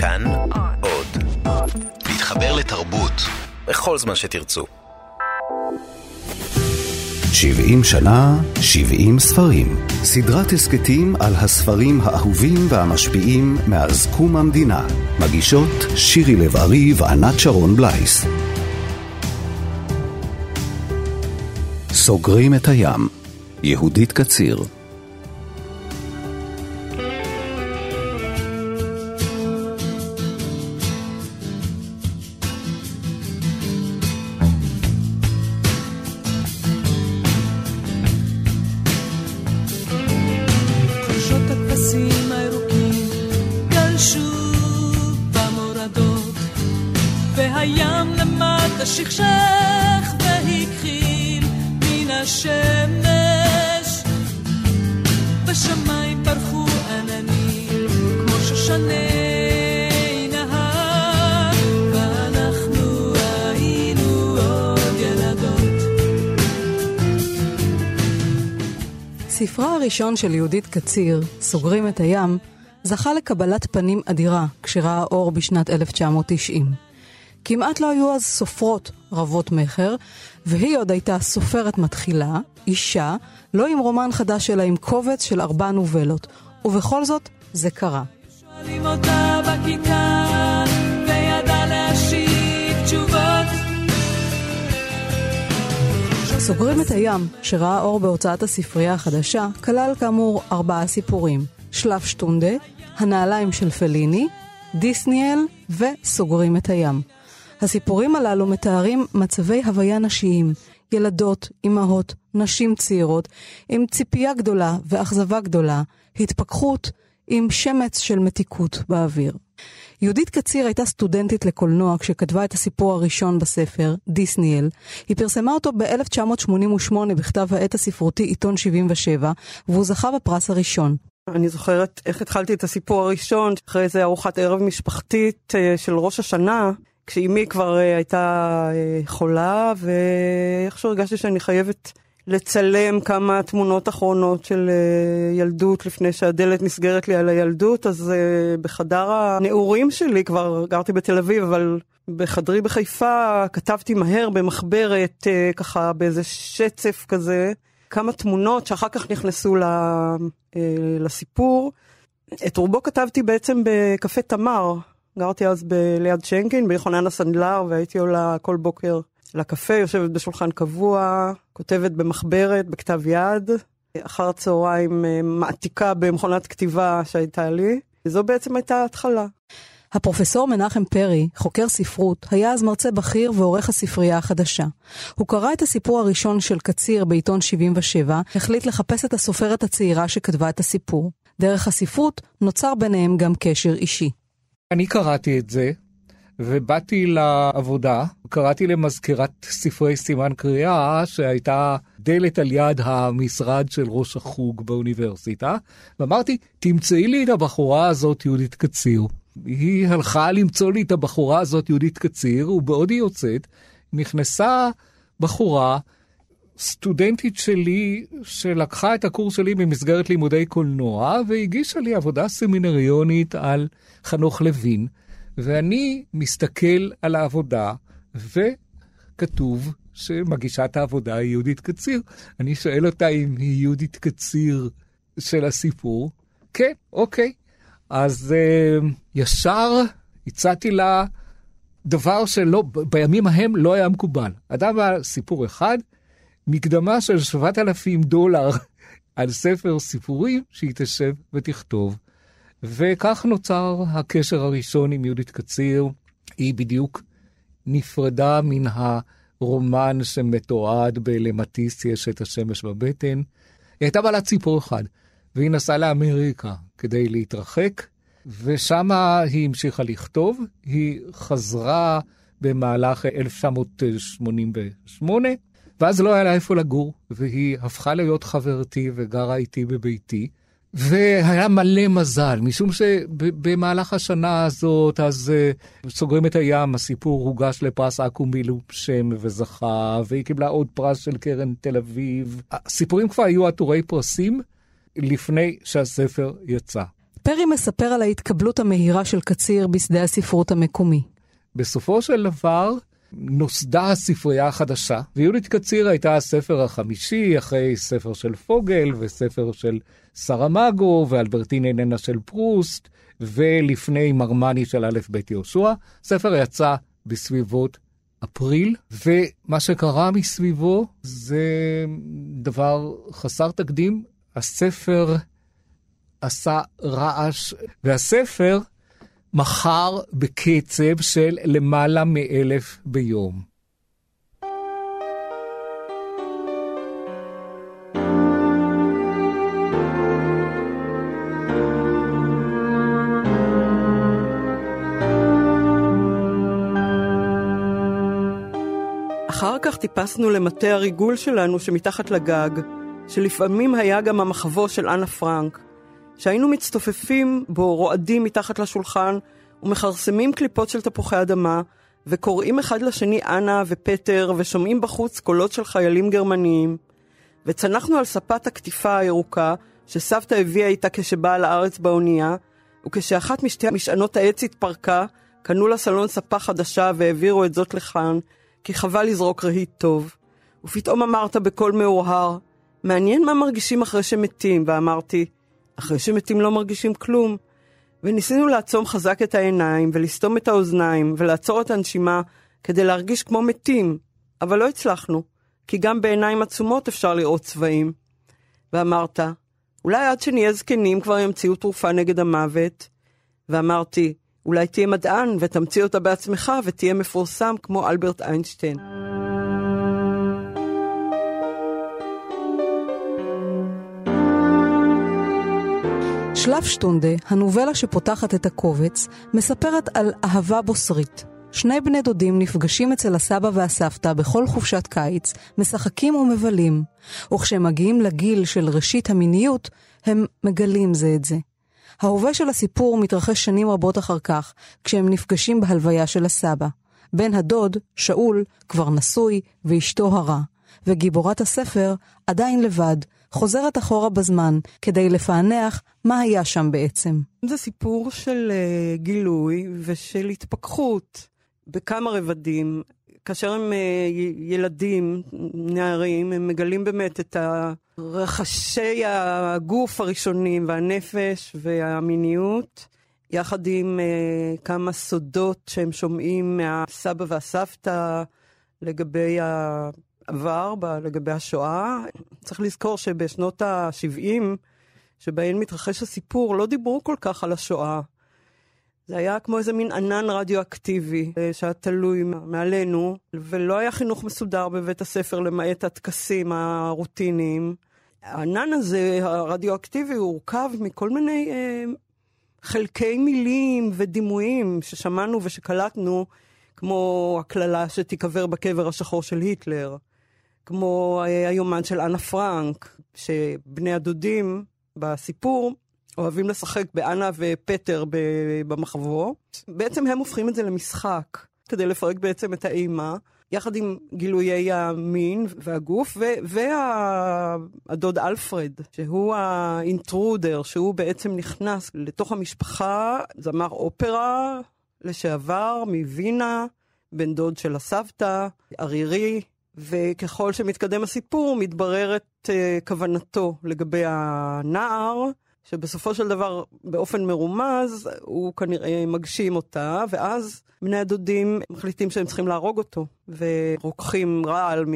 כאן עוד. להתחבר לתרבות בכל זמן שתרצו. 70 שנה, 70 ספרים. סדרת הסכתים על הספרים האהובים והמשפיעים מאז קום המדינה. מגישות שירי לב-ארי וענת שרון בלייס. סוגרים את הים. יהודית קציר ספרה הראשון של יהודית קציר, סוגרים את הים, זכה לקבלת פנים אדירה כשראה אור בשנת 1990. כמעט לא היו אז סופרות רבות מכר, והיא עוד הייתה סופרת מתחילה, אישה, לא עם רומן חדש אלא עם קובץ של ארבע נובלות. ובכל זאת, זה קרה. שואלים אותה בכיתה, וידע להשיב תשובות. סוגרים את הים, שראה אור בהוצאת הספרייה החדשה, כלל כאמור ארבעה סיפורים. שלף שטונדה, הנעליים של פליני, דיסניאל וסוגרים את הים. הסיפורים הללו מתארים מצבי הוויה נשיים, ילדות, אמהות, נשים צעירות, עם ציפייה גדולה ואכזבה גדולה, התפכחות עם שמץ של מתיקות באוויר. יהודית קציר הייתה סטודנטית לקולנוע כשכתבה את הסיפור הראשון בספר, דיסניאל. היא פרסמה אותו ב-1988 בכתב העת הספרותי עיתון 77, והוא זכה בפרס הראשון. אני זוכרת איך התחלתי את הסיפור הראשון, אחרי איזה ארוחת ערב משפחתית אה, של ראש השנה, כשאימי כבר אה, הייתה אה, חולה, ואיכשהו הרגשתי שאני חייבת לצלם כמה תמונות אחרונות של ילדות לפני שהדלת נסגרת לי על הילדות, אז בחדר הנעורים שלי, כבר גרתי בתל אביב, אבל בחדרי בחיפה כתבתי מהר במחברת, ככה באיזה שצף כזה, כמה תמונות שאחר כך נכנסו לסיפור. את רובו כתבתי בעצם בקפה תמר, גרתי אז ליד שינקין, ביוחנן הסנדלר, והייתי עולה כל בוקר לקפה, יושבת בשולחן קבוע, כותבת במחברת, בכתב יד, אחר הצהריים אה, מעתיקה במכונת כתיבה שהייתה לי. וזו בעצם הייתה ההתחלה. הפרופסור מנחם פרי, חוקר ספרות, היה אז מרצה בכיר ועורך הספרייה החדשה. הוא קרא את הסיפור הראשון של קציר בעיתון 77, החליט לחפש את הסופרת הצעירה שכתבה את הסיפור. דרך הספרות נוצר ביניהם גם קשר אישי. אני קראתי את זה, ובאתי לעבודה, קראתי למזכירת ספרי סימן קריאה, שהייתה דלת על יד המשרד של ראש החוג באוניברסיטה, ואמרתי, תמצאי לי את הבחורה הזאת, יהודית קציר. היא הלכה למצוא לי את הבחורה הזאת, יהודית קציר, ובעוד היא יוצאת, נכנסה בחורה, סטודנטית שלי, שלקחה את הקורס שלי במסגרת לימודי קולנוע, והגישה לי עבודה סמינריונית על חנוך לוין, ואני מסתכל על העבודה, וכתוב שמגישת העבודה היא יהודית קציר. אני שואל אותה אם היא יהודית קציר של הסיפור. כן, אוקיי. אז uh, ישר הצעתי לה דבר שלא, בימים ההם לא היה מקובל. אדם היה סיפור אחד, מקדמה של 7,000 דולר על ספר סיפורים שהיא תשב ותכתוב. וכך נוצר הקשר הראשון עם יהודית קציר. היא בדיוק נפרדה מן הרומן שמתועד בלמטיס יש את השמש בבטן. היא הייתה בעלת ציפור אחד, והיא נסעה לאמריקה כדי להתרחק, ושם היא המשיכה לכתוב. היא חזרה במהלך 1988, ואז לא היה לה איפה לגור, והיא הפכה להיות חברתי וגרה איתי בביתי. והיה מלא מזל, משום שבמהלך השנה הזאת, אז uh, סוגרים את הים, הסיפור הוגש לפרס אקו"ם בעילום שם וזכה, והיא קיבלה עוד פרס של קרן תל אביב. הסיפורים כבר היו עטורי פרסים לפני שהספר יצא. פרי מספר על ההתקבלות המהירה של קציר בשדה הספרות המקומי. בסופו של דבר, נוסדה הספרייה החדשה, ויהודית קציר הייתה הספר החמישי, אחרי ספר של פוגל וספר של סרמגו, ואלברטין איננה של פרוסט, ולפני מרמני של א' ב' יהושע. ספר יצא בסביבות אפריל, ומה שקרה מסביבו זה דבר חסר תקדים. הספר עשה רעש, והספר מכר בקצב של למעלה מאלף ביום. טיפסנו למטה הריגול שלנו שמתחת לגג, שלפעמים היה גם המחבוא של אנה פרנק. שהיינו מצטופפים בו רועדים מתחת לשולחן ומכרסמים קליפות של תפוחי אדמה, וקוראים אחד לשני אנה ופטר, ושומעים בחוץ קולות של חיילים גרמניים. וצנחנו על ספת הקטיפה הירוקה, שסבתא הביאה איתה כשבאה לארץ באונייה, וכשאחת משתי משענות העץ התפרקה, קנו לסלון ספה חדשה והעבירו את זאת לכאן, כי חבל לזרוק רהיט טוב. ופתאום אמרת בקול מאוהר, מעניין מה מרגישים אחרי שמתים, ואמרתי, אחרי שמתים לא מרגישים כלום. וניסינו לעצום חזק את העיניים, ולסתום את האוזניים, ולעצור את הנשימה, כדי להרגיש כמו מתים, אבל לא הצלחנו, כי גם בעיניים עצומות אפשר לראות צבעים. ואמרת, אולי עד שנהיה זקנים כבר ימציאו תרופה נגד המוות? ואמרתי, אולי תהיה מדען ותמציא אותה בעצמך ותהיה מפורסם כמו אלברט איינשטיין. שלב שטונדה, הנובלה שפותחת את הקובץ, מספרת על אהבה בוסרית. שני בני דודים נפגשים אצל הסבא והסבתא בכל חופשת קיץ, משחקים ומבלים, וכשהם מגיעים לגיל של ראשית המיניות, הם מגלים זה את זה. ההווה של הסיפור מתרחש שנים רבות אחר כך, כשהם נפגשים בהלוויה של הסבא. בן הדוד, שאול, כבר נשוי, ואשתו הרע, וגיבורת הספר עדיין לבד, חוזרת אחורה בזמן כדי לפענח מה היה שם בעצם. זה סיפור של uh, גילוי ושל התפכחות בכמה רבדים. כאשר הם uh, ילדים, נערים, הם מגלים באמת את רחשי הגוף הראשונים והנפש והמיניות, יחד עם uh, כמה סודות שהם שומעים מהסבא והסבתא לגבי ה... עבר ב- לגבי השואה. צריך לזכור שבשנות ה-70, שבהן מתרחש הסיפור, לא דיברו כל כך על השואה. זה היה כמו איזה מין ענן רדיואקטיבי אה, שהיה תלוי מעלינו, ולא היה חינוך מסודר בבית הספר למעט הטקסים הרוטיניים. הענן הזה, הרדיואקטיבי, הוא הורכב מכל מיני אה, חלקי מילים ודימויים ששמענו ושקלטנו, כמו הקללה שתיקבר בקבר השחור של היטלר, כמו אה, היומן של אנה פרנק, שבני הדודים בסיפור אוהבים לשחק באנה ופטר במחבוא. בעצם הם הופכים את זה למשחק, כדי לפרק בעצם את האימה. יחד עם גילויי המין והגוף, והדוד אלפרד, שהוא האינטרודר, שהוא בעצם נכנס לתוך המשפחה, זמר אופרה לשעבר מווינה, בן דוד של הסבתא, ערירי, וככל שמתקדם הסיפור, מתבררת uh, כוונתו לגבי הנער, שבסופו של דבר, באופן מרומז, הוא כנראה מגשים אותה, ואז בני הדודים מחליטים שהם צריכים להרוג אותו, ורוקחים רעל מ...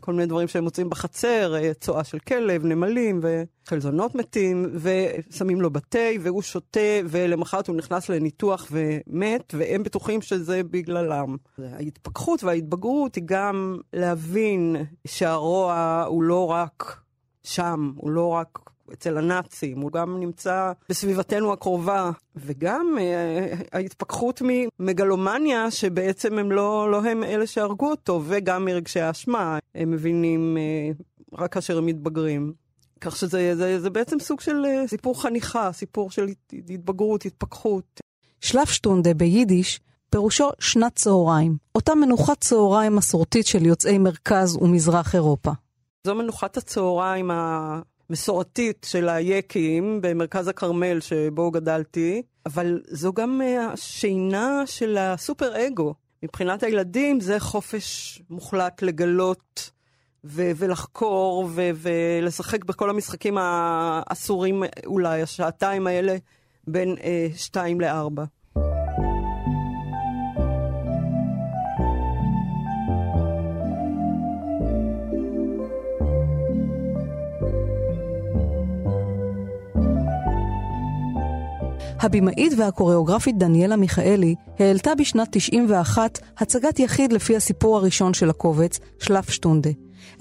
כל מיני דברים שהם מוצאים בחצר, אה, צואה של כלב, נמלים וחלזונות מתים, ושמים לו בתה, והוא שותה, ולמחרת הוא נכנס לניתוח ומת, והם בטוחים שזה בגללם. ההתפכחות וההתבגרות היא גם להבין שהרוע הוא לא רק שם, הוא לא רק אצל הנאצים, הוא גם נמצא בסביבתנו הקרובה, וגם אה, ההתפכחות ממגלומניה, שבעצם הם לא, לא הם אלה שהרגו אותו, וגם מרגשי האשמה, הם מבינים אה, רק כאשר הם מתבגרים. כך שזה זה, זה בעצם סוג של אה, סיפור חניכה, סיפור של התבגרות, התפכחות. שלף שטונדה ביידיש פירושו שנת צהריים, אותה מנוחת צהריים מסורתית של יוצאי מרכז ומזרח אירופה. זו מנוחת הצהריים המסורתית של היקים במרכז הכרמל שבו גדלתי, אבל זו גם השינה של הסופר אגו. מבחינת הילדים זה חופש מוחלט לגלות ו- ולחקור ו- ולשחק בכל המשחקים האסורים אולי, השעתיים האלה בין אה, שתיים לארבע. הבמאית והקוריאוגרפית דניאלה מיכאלי העלתה בשנת 91 הצגת יחיד לפי הסיפור הראשון של הקובץ, שלף שטונדה.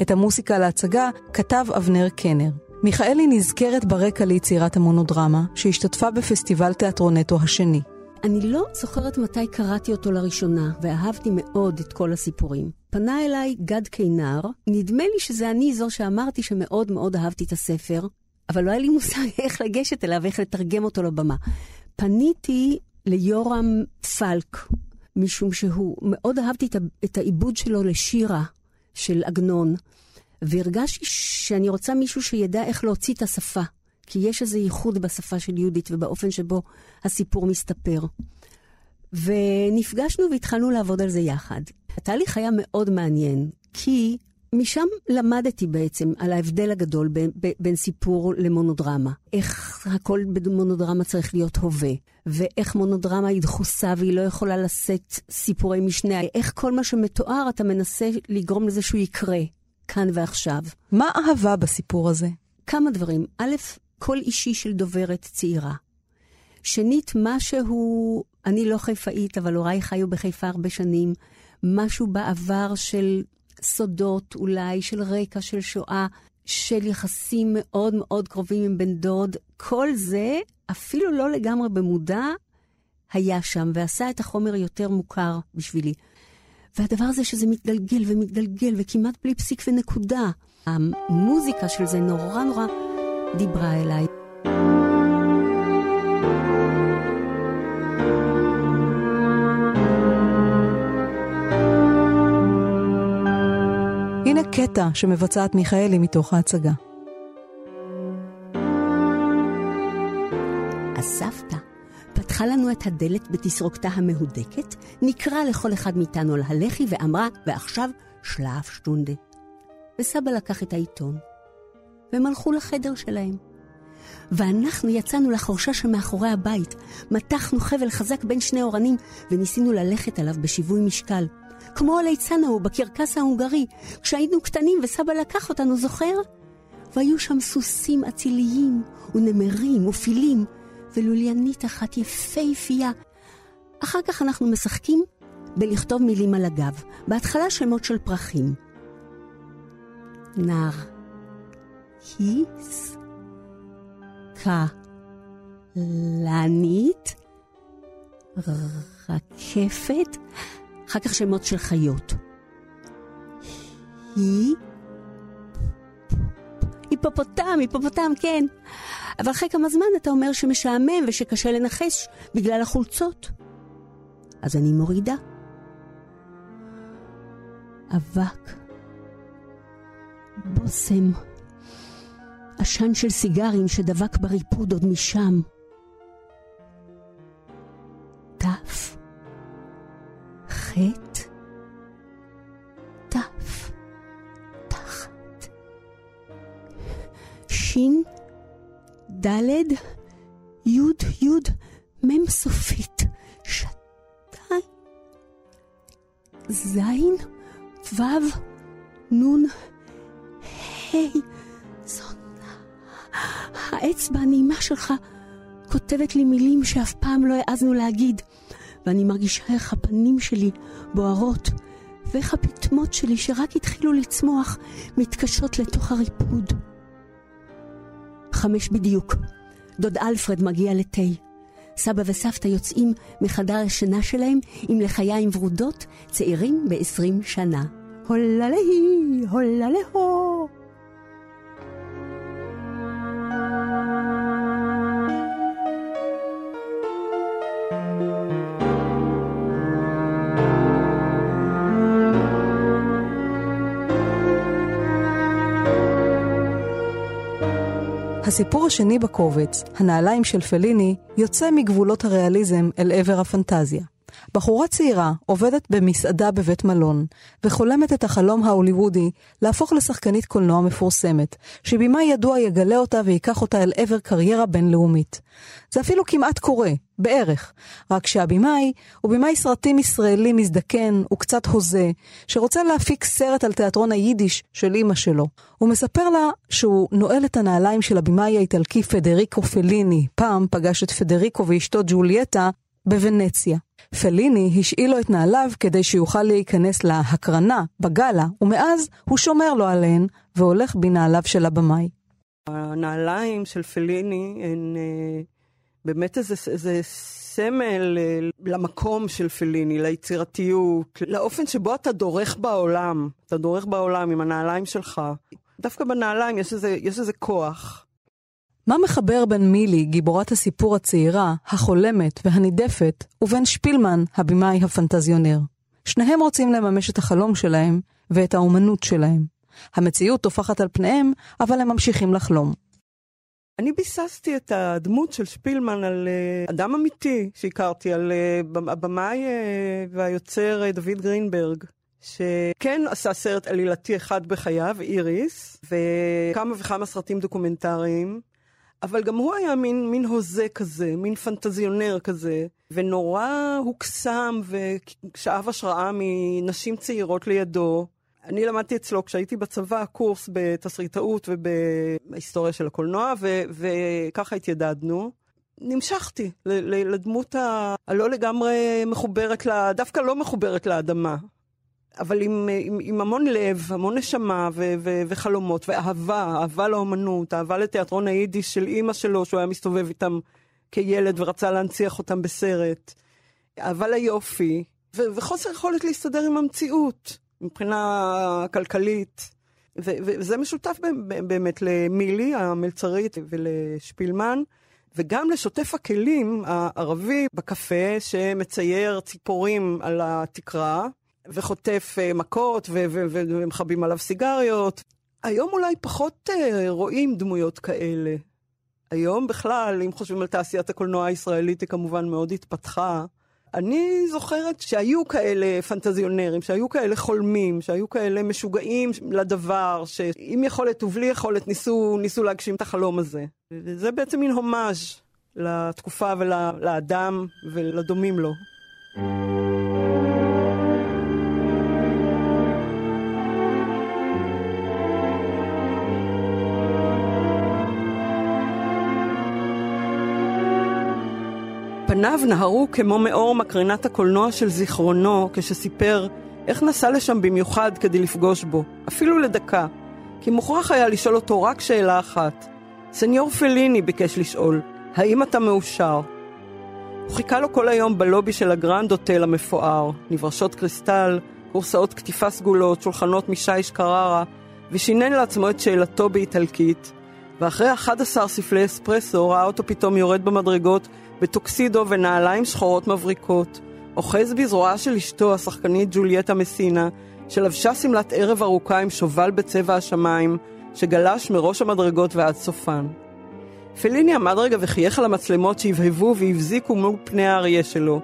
את המוסיקה להצגה כתב אבנר קנר. מיכאלי נזכרת ברקע ליצירת המונודרמה, שהשתתפה בפסטיבל תיאטרונטו השני. אני לא זוכרת מתי קראתי אותו לראשונה, ואהבתי מאוד את כל הסיפורים. פנה אליי גד קינר, נדמה לי שזה אני זו שאמרתי שמאוד מאוד אהבתי את הספר, אבל לא היה לי מושג איך לגשת אליו, איך לתרגם אותו לבמה. פניתי ליורם פלק, משום שהוא, מאוד אהבתי את העיבוד שלו לשירה של עגנון, והרגשתי שאני רוצה מישהו שידע איך להוציא את השפה, כי יש איזה ייחוד בשפה של יהודית ובאופן שבו הסיפור מסתפר. ונפגשנו והתחלנו לעבוד על זה יחד. התהליך היה מאוד מעניין, כי משם למדתי בעצם על ההבדל הגדול בין, בין סיפור למונודרמה. איך הכל במונודרמה צריך להיות הווה, ואיך מונודרמה היא דחוסה והיא לא יכולה לשאת סיפורי משנה. איך כל מה שמתואר אתה מנסה לגרום לזה שהוא יקרה, כאן ועכשיו. מה אהבה בסיפור הזה? כמה דברים. א', קול אישי של דוברת צעירה. שנית, משהו, אני לא חיפאית, אבל הוריי חיו בחיפה הרבה שנים, משהו בעבר של סודות אולי, של רקע, של שואה, של יחסים מאוד מאוד קרובים עם בן דוד. כל זה, אפילו לא לגמרי במודע, היה שם ועשה את החומר יותר מוכר בשבילי. והדבר הזה שזה מתגלגל ומתגלגל וכמעט בלי פסיק ונקודה, המוזיקה של זה נורא נורא דיברה אליי. קטע שמבצעת מיכאלי מתוך ההצגה. הסבתא פתחה לנו את הדלת בתסרוקתה המהודקת, נקרא לכל אחד מאיתנו על הלחי ואמרה, ועכשיו שלאף שטונדה. וסבא לקח את העיתון, והם הלכו לחדר שלהם. ואנחנו יצאנו לחורשה שמאחורי הבית, מתחנו חבל חזק בין שני אורנים, וניסינו ללכת עליו בשיווי משקל. כמו הליצן ההוא בקרקס ההונגרי, כשהיינו קטנים וסבא לקח אותנו, זוכר? והיו שם סוסים אציליים, ונמרים ופילים, ולוליינית אחת יפהפייה. אחר כך אנחנו משחקים בלכתוב מילים על הגב, בהתחלה שמות של פרחים. נר, היס, כלנית, רקפת, אחר כך שמות של חיות. היא... היפופוטם, היפופוטם, כן. אבל אחרי כמה זמן אתה אומר שמשעמם ושקשה לנחש בגלל החולצות. אז אני מורידה. אבק. בושם. עשן של סיגרים שדבק בריפוד עוד משם. חטא. תף. תחת. שין. ד', י', י', מ' סופית, שתיים, ז', ו', נ', ה', זונה. האצבע הנעימה שלך כותבת לי מילים שאף פעם לא העזנו להגיד, ואני מרגישה איך הפנים שלי בוערות, ואיך הפטמות שלי שרק התחילו לצמוח מתקשות לתוך הריפוד. חמש בדיוק. דוד אלפרד מגיע לתה. סבא וסבתא יוצאים מחדר השינה שלהם עם לחיים ורודות, צעירים בעשרים שנה. הוללהי, הוללהו. הסיפור השני בקובץ, הנעליים של פליני, יוצא מגבולות הריאליזם אל עבר הפנטזיה. בחורה צעירה עובדת במסעדה בבית מלון, וחולמת את החלום ההוליוודי להפוך לשחקנית קולנוע מפורסמת, שבימאי ידוע יגלה אותה ויקח אותה אל עבר קריירה בינלאומית. זה אפילו כמעט קורה, בערך, רק שהבימאי הוא בימאי סרטים ישראלי מזדקן וקצת הוזה, שרוצה להפיק סרט על תיאטרון היידיש של אימא שלו. הוא מספר לה שהוא נועל את הנעליים של הבימאי האיטלקי פדריקו פליני, פעם פגש את פדריקו ואשתו ג'ולייטה בוונציה. פליני השאיל לו את נעליו כדי שיוכל להיכנס להקרנה, בגאלה, ומאז הוא שומר לו עליהן והולך בנעליו של הבמאי. הנעליים של פליני הן אה, באמת איזה, איזה סמל אה, למקום של פליני, ליצירתיות, לאופן שבו אתה דורך בעולם. אתה דורך בעולם עם הנעליים שלך. דווקא בנעליים יש איזה, יש איזה כוח. מה מחבר בין מילי, גיבורת הסיפור הצעירה, החולמת והנידפת, ובין שפילמן, הבמאי הפנטזיונר? שניהם רוצים לממש את החלום שלהם ואת האומנות שלהם. המציאות טופחת על פניהם, אבל הם ממשיכים לחלום. אני ביססתי את הדמות של שפילמן על uh, אדם אמיתי שהכרתי, על uh, הבמאי uh, והיוצר דוד גרינברג. שכן עשה סרט עלילתי אחד בחייו, איריס, וכמה וכמה סרטים דוקומנטריים. אבל גם הוא היה מין, מין הוזה כזה, מין פנטזיונר כזה, ונורא הוקסם ושאב השראה מנשים צעירות לידו. אני למדתי אצלו כשהייתי בצבא קורס בתסריטאות ובהיסטוריה של הקולנוע, ו- וככה התיידדנו. נמשכתי לדמות הלא לגמרי מחוברת, דווקא לא מחוברת לאדמה. אבל עם, עם, עם המון לב, המון נשמה ו, ו, וחלומות, ואהבה, אהבה לאומנות, אהבה לתיאטרון היידיש של אימא שלו, שהוא היה מסתובב איתם כילד ורצה להנציח אותם בסרט. אהבה ליופי, ו, וחוסר יכולת להסתדר עם המציאות, מבחינה כלכלית. ו, וזה משותף באמת למילי המלצרית ולשפילמן. וגם לשוטף הכלים הערבי בקפה שמצייר ציפורים על התקרה, וחוטף uh, מכות ומכבים עליו סיגריות. היום אולי פחות uh, רואים דמויות כאלה. היום בכלל, אם חושבים על תעשיית הקולנוע הישראלית, היא כמובן מאוד התפתחה. אני זוכרת שהיו כאלה פנטזיונרים, שהיו כאלה חולמים, שהיו כאלה משוגעים לדבר, שעם יכולת ובלי יכולת ניסו, ניסו להגשים את החלום הזה. וזה בעצם מין הומאז' לתקופה ולאדם ולדומים לו. פניו נהרו כמו מאור מקרינת הקולנוע של זיכרונו כשסיפר איך נסע לשם במיוחד כדי לפגוש בו, אפילו לדקה, כי מוכרח היה לשאול אותו רק שאלה אחת. סניור פליני ביקש לשאול, האם אתה מאושר? הוא חיכה לו כל היום בלובי של הגרנד הוטל המפואר, נברשות קריסטל, קורסאות קטיפה סגולות, שולחנות משיש קררה, ושינן לעצמו את שאלתו באיטלקית, ואחרי 11 ספלי אספרסו ראה אותו פתאום יורד במדרגות בטוקסידו ונעליים שחורות מבריקות, אוחז בזרועה של אשתו, השחקנית ג'ולייטה מסינה, שלבשה שמלת ערב ארוכה עם שובל בצבע השמיים, שגלש מראש המדרגות ועד סופן. פליני עמד רגע וחייך על המצלמות שהבהבו והבזיקו מול פני האריה שלו.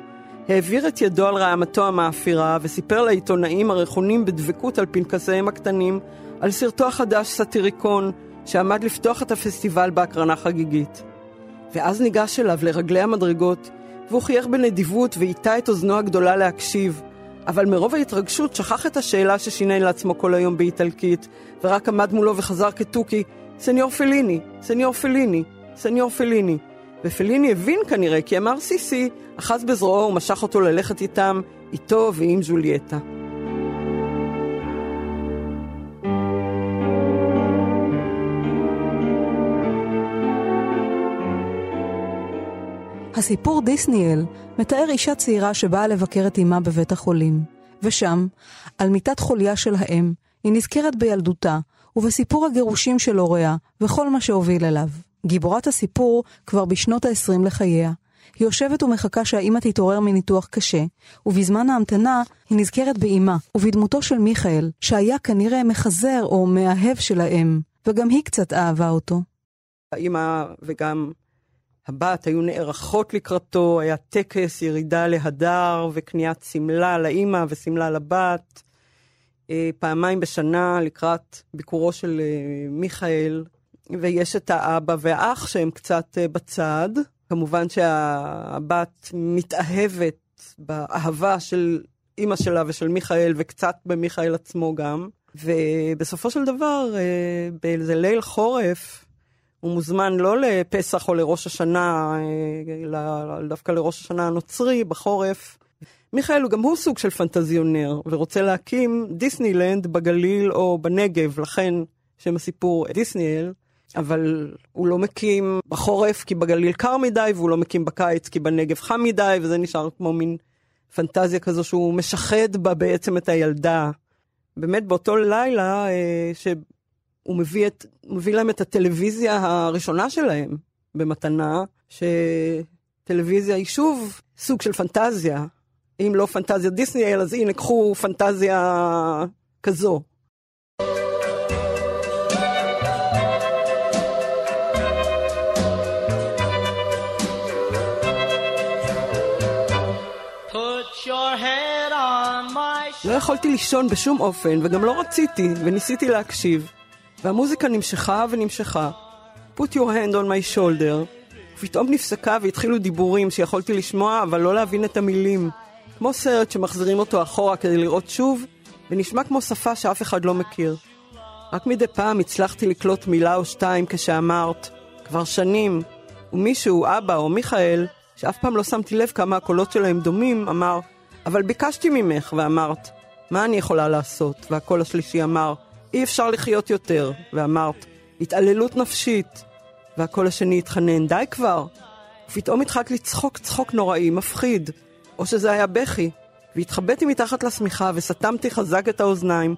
העביר את ידו על רעמתו המאפירה וסיפר לעיתונאים הרכונים בדבקות על פנקסיהם הקטנים על סרטו החדש סאטיריקון שעמד לפתוח את הפסטיבל בהקרנה חגיגית. ואז ניגש אליו לרגלי המדרגות, והוא חייך בנדיבות והטה את אוזנו הגדולה להקשיב, אבל מרוב ההתרגשות שכח את השאלה ששינן לעצמו כל היום באיטלקית, ורק עמד מולו וחזר כתוכי, סניור פליני, סניור פליני, סניור פליני. ופליני הבין כנראה כי אמר סיסי, אחז בזרועו ומשך אותו ללכת איתם, איתו ועם ז'ולייטה. הסיפור דיסניאל מתאר אישה צעירה שבאה לבקר את אמה בבית החולים, ושם, על מיטת חוליה של האם, היא נזכרת בילדותה, ובסיפור הגירושים של הוריה, וכל מה שהוביל אליו. גיבורת הסיפור כבר בשנות ה-20 לחייה. היא יושבת ומחכה שהאימא תתעורר מניתוח קשה, ובזמן ההמתנה היא נזכרת באימה, ובדמותו של מיכאל, שהיה כנראה מחזר או מאהב של האם, וגם היא קצת אהבה אותו. האימא וגם הבת היו נערכות לקראתו, היה טקס ירידה להדר וקניית שמלה לאימא ושמלה לבת. אה, פעמיים בשנה לקראת ביקורו של אה, מיכאל, ויש את האבא והאח שהם קצת אה, בצד. כמובן שהבת מתאהבת באהבה של אימא שלה ושל מיכאל, וקצת במיכאל עצמו גם. ובסופו של דבר, באיזה ליל חורף, הוא מוזמן לא לפסח או לראש השנה, דווקא לראש השנה הנוצרי בחורף. מיכאל הוא גם הוא סוג של פנטזיונר, ורוצה להקים דיסנילנד בגליל או בנגב, לכן שם הסיפור דיסניאל, אבל הוא לא מקים בחורף כי בגליל קר מדי, והוא לא מקים בקיץ כי בנגב חם מדי, וזה נשאר כמו מין פנטזיה כזו שהוא משחד בה בעצם את הילדה. באמת באותו לילה, אה, שהוא מביא, את, מביא להם את הטלוויזיה הראשונה שלהם במתנה, שטלוויזיה היא שוב סוג של פנטזיה, אם לא פנטזיה דיסני, אז הנה, קחו פנטזיה כזו. לא יכולתי לישון בשום אופן, וגם לא רציתי, וניסיתי להקשיב. והמוזיקה נמשכה ונמשכה. put your hand on my shoulder. ופתאום נפסקה והתחילו דיבורים שיכולתי לשמוע, אבל לא להבין את המילים. כמו סרט שמחזירים אותו אחורה כדי לראות שוב, ונשמע כמו שפה שאף אחד לא מכיר. רק מדי פעם הצלחתי לקלוט מילה או שתיים כשאמרת, כבר שנים, ומישהו, אבא או מיכאל, שאף פעם לא שמתי לב כמה הקולות שלהם דומים, אמר, אבל ביקשתי ממך, ואמרת, מה אני יכולה לעשות? והקול השלישי אמר, אי אפשר לחיות יותר, ואמרת, התעללות נפשית. והקול השני התחנן, די כבר. ופתאום התחלת לצחוק צחוק נוראי, מפחיד. או שזה היה בכי, והתחבאתי מתחת לשמיכה וסתמתי חזק את האוזניים,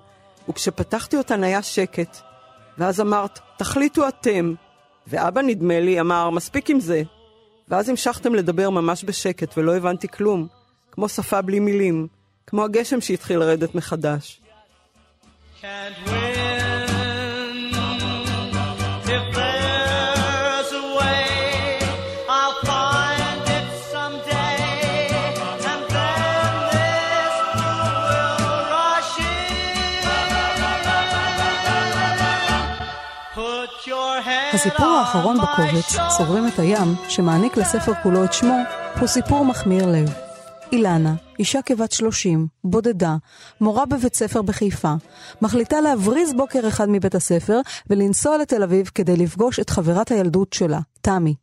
וכשפתחתי אותן היה שקט. ואז אמרת, תחליטו אתם. ואבא, נדמה לי, אמר, מספיק עם זה. ואז המשכתם לדבר ממש בשקט, ולא הבנתי כלום. כמו שפה בלי מילים. כמו הגשם שהתחיל לרדת מחדש. הסיפור האחרון בקובץ, סוגרים את הים, שמעניק לספר כולו את שמו, הוא סיפור מחמיר לב. אילנה, אישה כבת 30, בודדה, מורה בבית ספר בחיפה, מחליטה להבריז בוקר אחד מבית הספר ולנסוע לתל אביב כדי לפגוש את חברת הילדות שלה, תמי.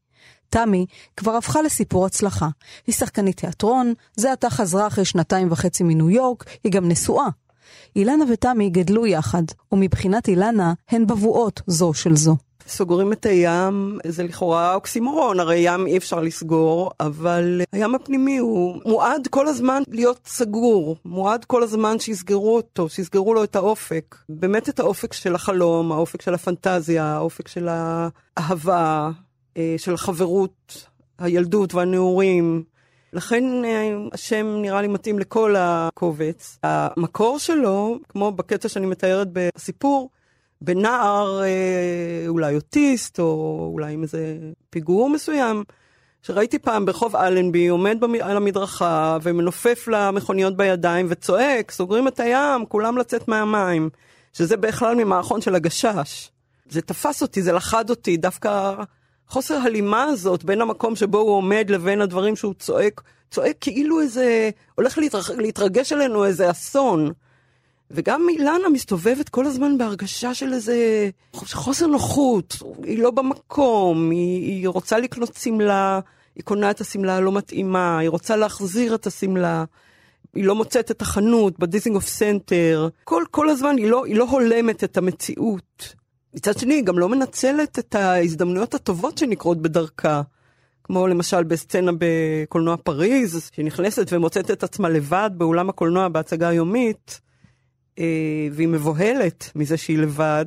תמי כבר הפכה לסיפור הצלחה. היא שחקנית תיאטרון, זה עתה חזרה אחרי שנתיים וחצי מניו יורק, היא גם נשואה. אילנה ותמי גדלו יחד, ומבחינת אילנה הן בבואות זו של זו. סוגרים את הים, זה לכאורה אוקסימורון, הרי ים אי אפשר לסגור, אבל הים הפנימי הוא מועד כל הזמן להיות סגור, מועד כל הזמן שיסגרו אותו, שיסגרו לו את האופק. באמת את האופק של החלום, האופק של הפנטזיה, האופק של האהבה, אה, של החברות, הילדות והנעורים. לכן אה, השם נראה לי מתאים לכל הקובץ. המקור שלו, כמו בקטע שאני מתארת בסיפור, בנער אה, אולי אוטיסט, או אולי עם איזה פיגור מסוים, שראיתי פעם ברחוב אלנבי, עומד במ... על המדרכה ומנופף למכוניות בידיים וצועק, סוגרים את הים, כולם לצאת מהמים, שזה בכלל ממערכון של הגשש. זה תפס אותי, זה לחד אותי, דווקא חוסר הלימה הזאת בין המקום שבו הוא עומד לבין הדברים שהוא צועק, צועק כאילו איזה, הולך להתרגש עלינו איזה אסון. וגם אילנה מסתובבת כל הזמן בהרגשה של איזה חוסר נוחות, היא לא במקום, היא, היא רוצה לקנות שמלה, היא קונה את השמלה הלא מתאימה, היא רוצה להחזיר את השמלה, היא לא מוצאת את החנות בדיזינגוף סנטר, כל, כל הזמן היא לא, היא לא הולמת את המציאות. מצד שני, היא גם לא מנצלת את ההזדמנויות הטובות שנקרות בדרכה. כמו למשל בסצנה בקולנוע פריז, שהיא נכנסת ומוצאת את עצמה לבד באולם הקולנוע בהצגה יומית, אה, והיא מבוהלת מזה שהיא לבד,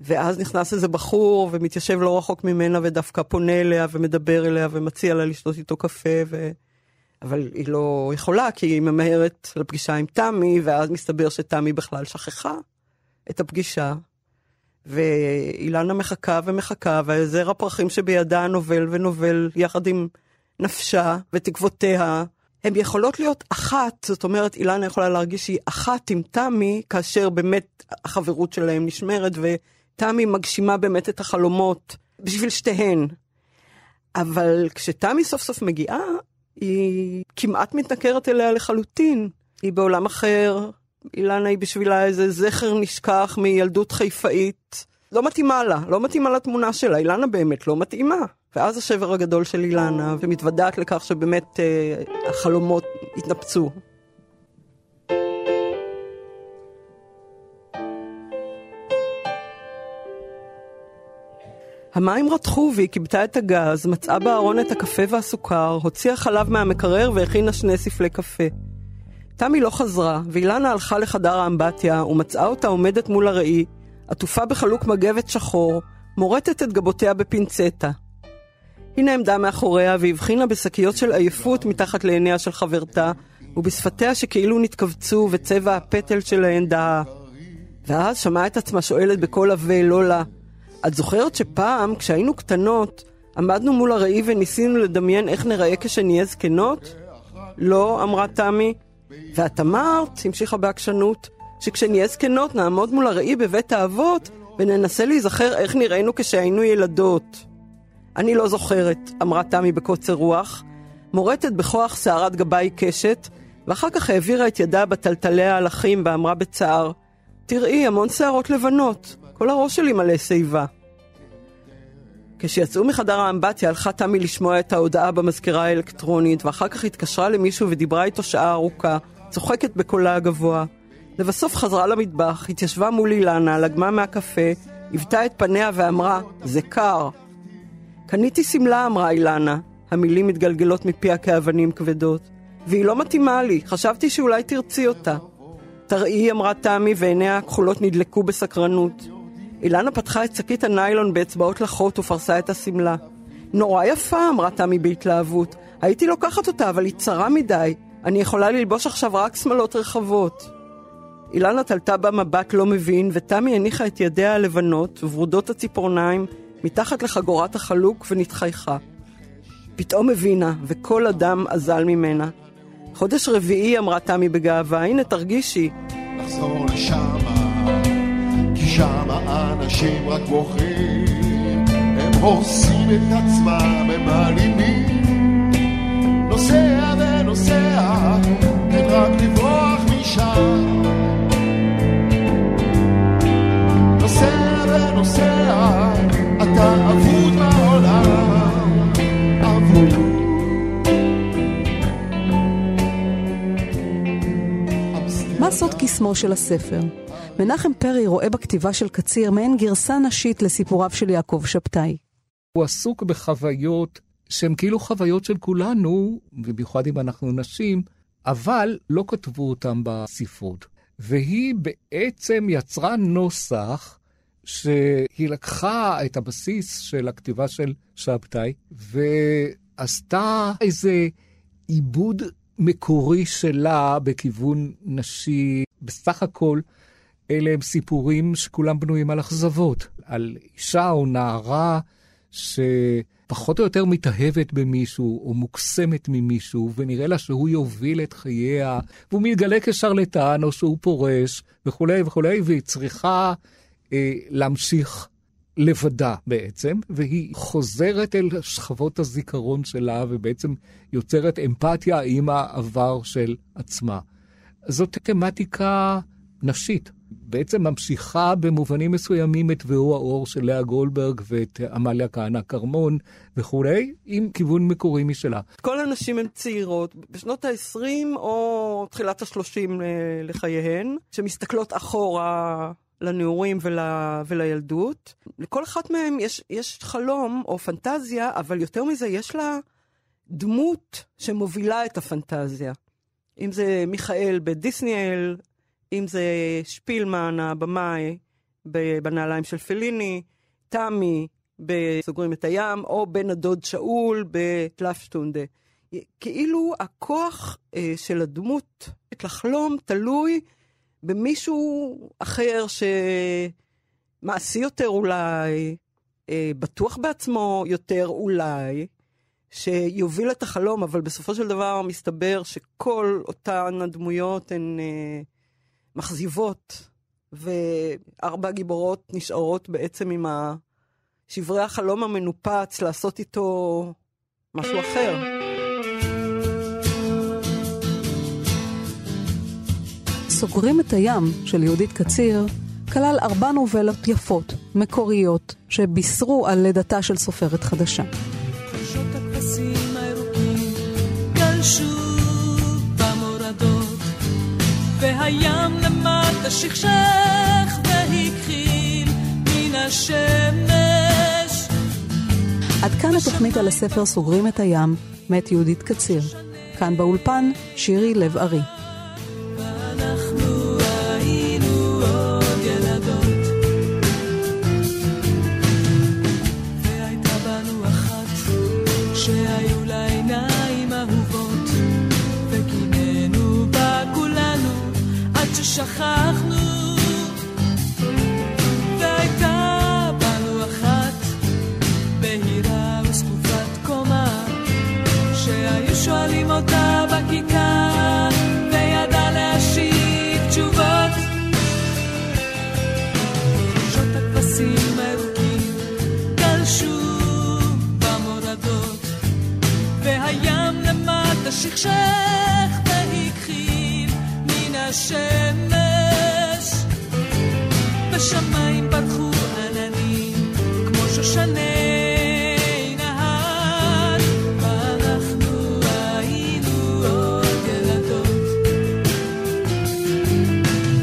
ואז נכנס איזה בחור ומתיישב לא רחוק ממנה ודווקא פונה אליה ומדבר אליה ומציע לה לשתות איתו קפה, ו... אבל היא לא יכולה כי היא ממהרת לפגישה עם תמי, ואז מסתבר שתמי בכלל שכחה את הפגישה. ואילנה מחכה ומחכה, והזר הפרחים שבידה נובל ונובל יחד עם נפשה ותקוותיה. הן יכולות להיות אחת, זאת אומרת, אילנה יכולה להרגיש שהיא אחת עם תמי, כאשר באמת החברות שלהם נשמרת, ותמי מגשימה באמת את החלומות בשביל שתיהן. אבל כשתמי סוף סוף מגיעה, היא כמעט מתנכרת אליה לחלוטין. היא בעולם אחר, אילנה היא בשבילה איזה זכר נשכח מילדות חיפאית. לא מתאימה לה, לא מתאימה לתמונה שלה, אילנה באמת לא מתאימה. ואז השבר הגדול של אילנה, ומתוודעת לכך שבאמת אה, החלומות התנפצו. המים רתחו והיא כיבתה את הגז, מצאה בארון את הקפה והסוכר, הוציאה חלב מהמקרר והכינה שני ספלי קפה. תמי לא חזרה, ואילנה הלכה לחדר האמבטיה ומצאה אותה עומדת מול הראי, עטופה בחלוק מגבת שחור, מורטת את גבותיה בפינצטה. היא נעמדה מאחוריה והבחינה בשקיות של עייפות מתחת לעיניה של חברתה, ובשפתיה שכאילו נתכווצו וצבע הפטל שלהן דהה. ואז שמעה את עצמה שואלת בקול עבה, לא לה, את זוכרת שפעם, כשהיינו קטנות, עמדנו מול הראי וניסינו לדמיין איך נראה כשנהיה זקנות? לא, אמרה תמי. ואת אמרת, המשיכה בעקשנות, שכשנהיה זקנות נעמוד מול הראי בבית האבות וננסה להיזכר איך נראינו כשהיינו ילדות. אני לא זוכרת, אמרה תמי בקוצר רוח, מורטת בכוח שערת גבה עיקשת, ואחר כך העבירה את ידה בטלטלי ההלכים ואמרה בצער, תראי, המון שערות לבנות, כל הראש שלי מלא שיבה. כשיצאו מחדר האמבטיה הלכה תמי לשמוע את ההודעה במזכירה האלקטרונית, ואחר כך התקשרה למישהו ודיברה איתו שעה ארוכה, צוחקת בקולה הגבוה. לבסוף חזרה למטבח, התיישבה מול אילנה, לגמה מהקפה, היוותה את פניה ואמרה, זה קר. קניתי שמלה, אמרה אילנה. המילים מתגלגלות מפיה כאבנים כבדות. והיא לא מתאימה לי, חשבתי שאולי תרצי אותה. תראי, אמרה תמי, ועיניה הכחולות נדלקו בסקרנות. אילנה פתחה את שקית הניילון באצבעות לחות ופרסה את השמלה. נורא יפה, אמרה תמי בהתלהבות. הייתי לוקחת אותה, אבל היא צרה מדי. אני יכולה ללבוש עכשיו רק שמלות רחבות. אילנה תלתה בה מבט לא מבין, ותמי הניחה את ידיה הלבנות וורודות הציפורניים מתחת לחגורת החלוק ונתחייכה. פתאום הבינה, וכל אדם אזל ממנה. חודש רביעי, אמרה תמי בגאווה, הנה תרגישי. נחזור לשם, כי שם האנשים רק בוכים, הם הורסים את עצמם, הם מעלימים. קסמו של הספר? מנחם פרי רואה בכתיבה של קציר מעין גרסה נשית לסיפוריו של יעקב שבתאי. הוא עסוק בחוויות שהן כאילו חוויות של כולנו, ובמיוחד אם אנחנו נשים, אבל לא כתבו אותן בספרות. והיא בעצם יצרה נוסח שהיא לקחה את הבסיס של הכתיבה של שבתאי, ועשתה איזה עיבוד מקורי שלה בכיוון נשי. בסך הכל, אלה הם סיפורים שכולם בנויים על אכזבות, על אישה או נערה שפחות או יותר מתאהבת במישהו או מוקסמת ממישהו, ונראה לה שהוא יוביל את חייה, והוא מתגלה כשרלטן או שהוא פורש וכולי וכולי, והיא צריכה אה, להמשיך לבדה בעצם, והיא חוזרת אל שכבות הזיכרון שלה ובעצם יוצרת אמפתיה עם העבר של עצמה. זאת תמטיקה נשית. בעצם ממשיכה במובנים מסוימים את והוא האור של לאה גולדברג ואת עמליה כהנא כרמון וכולי, עם כיוון מקורי משלה. כל הנשים הן צעירות, בשנות ה-20 או תחילת ה-30 לחייהן, שמסתכלות אחורה לנעורים ול, ולילדות. לכל אחת מהן יש, יש חלום או פנטזיה, אבל יותר מזה יש לה דמות שמובילה את הפנטזיה. אם זה מיכאל בדיסניאל, אם זה שפילמן, הבמאי, בנעליים של פליני, תמי בסוגרים את הים, או בן הדוד שאול בקלפשטונדה. כאילו הכוח אה, של הדמות לחלום תלוי במישהו אחר מעשי יותר אולי, אה, בטוח בעצמו יותר אולי, שיוביל את החלום, אבל בסופו של דבר מסתבר שכל אותן הדמויות הן אה, מכזיבות, וארבע הגיבורות נשארות בעצם עם שברי החלום המנופץ, לעשות איתו משהו אחר. סוגרים את הים של יהודית קציר כלל ארבע נובלות יפות, מקוריות, שבישרו על לידתה של סופרת חדשה. והים למטה שכשך והכחיל מן השמש. עד כאן התוכנית על הספר סוגרים את הים, מאת יהודית קציר. כאן באולפן, שירי לב-ארי. שכחנו שואלים אותה בכיכר וידעה להשיב תשובות. חושות הכבשים הירוקים גלשו במורדות והים למטה שכשך השם בשמיים פרחו עננים כמו שושני נהר. ואנחנו היינו עוד ילדות.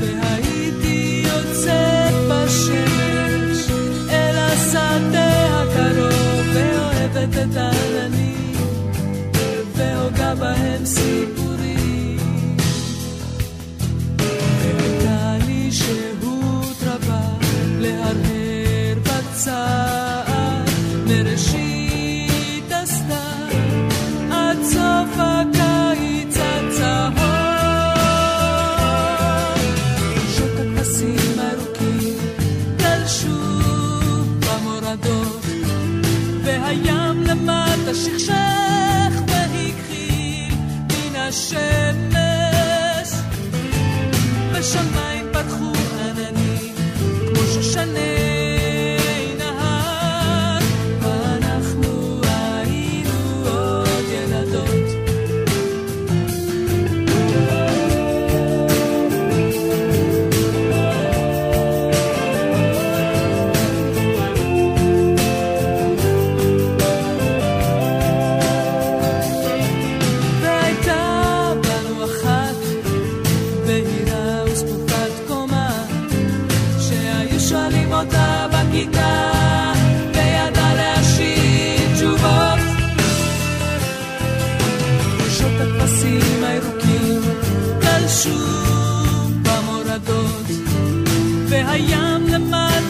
והייתי יוצאת בשמש אל השדה הקרוב ואוהבת את העננים והוגה בהם סיפור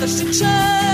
just a child.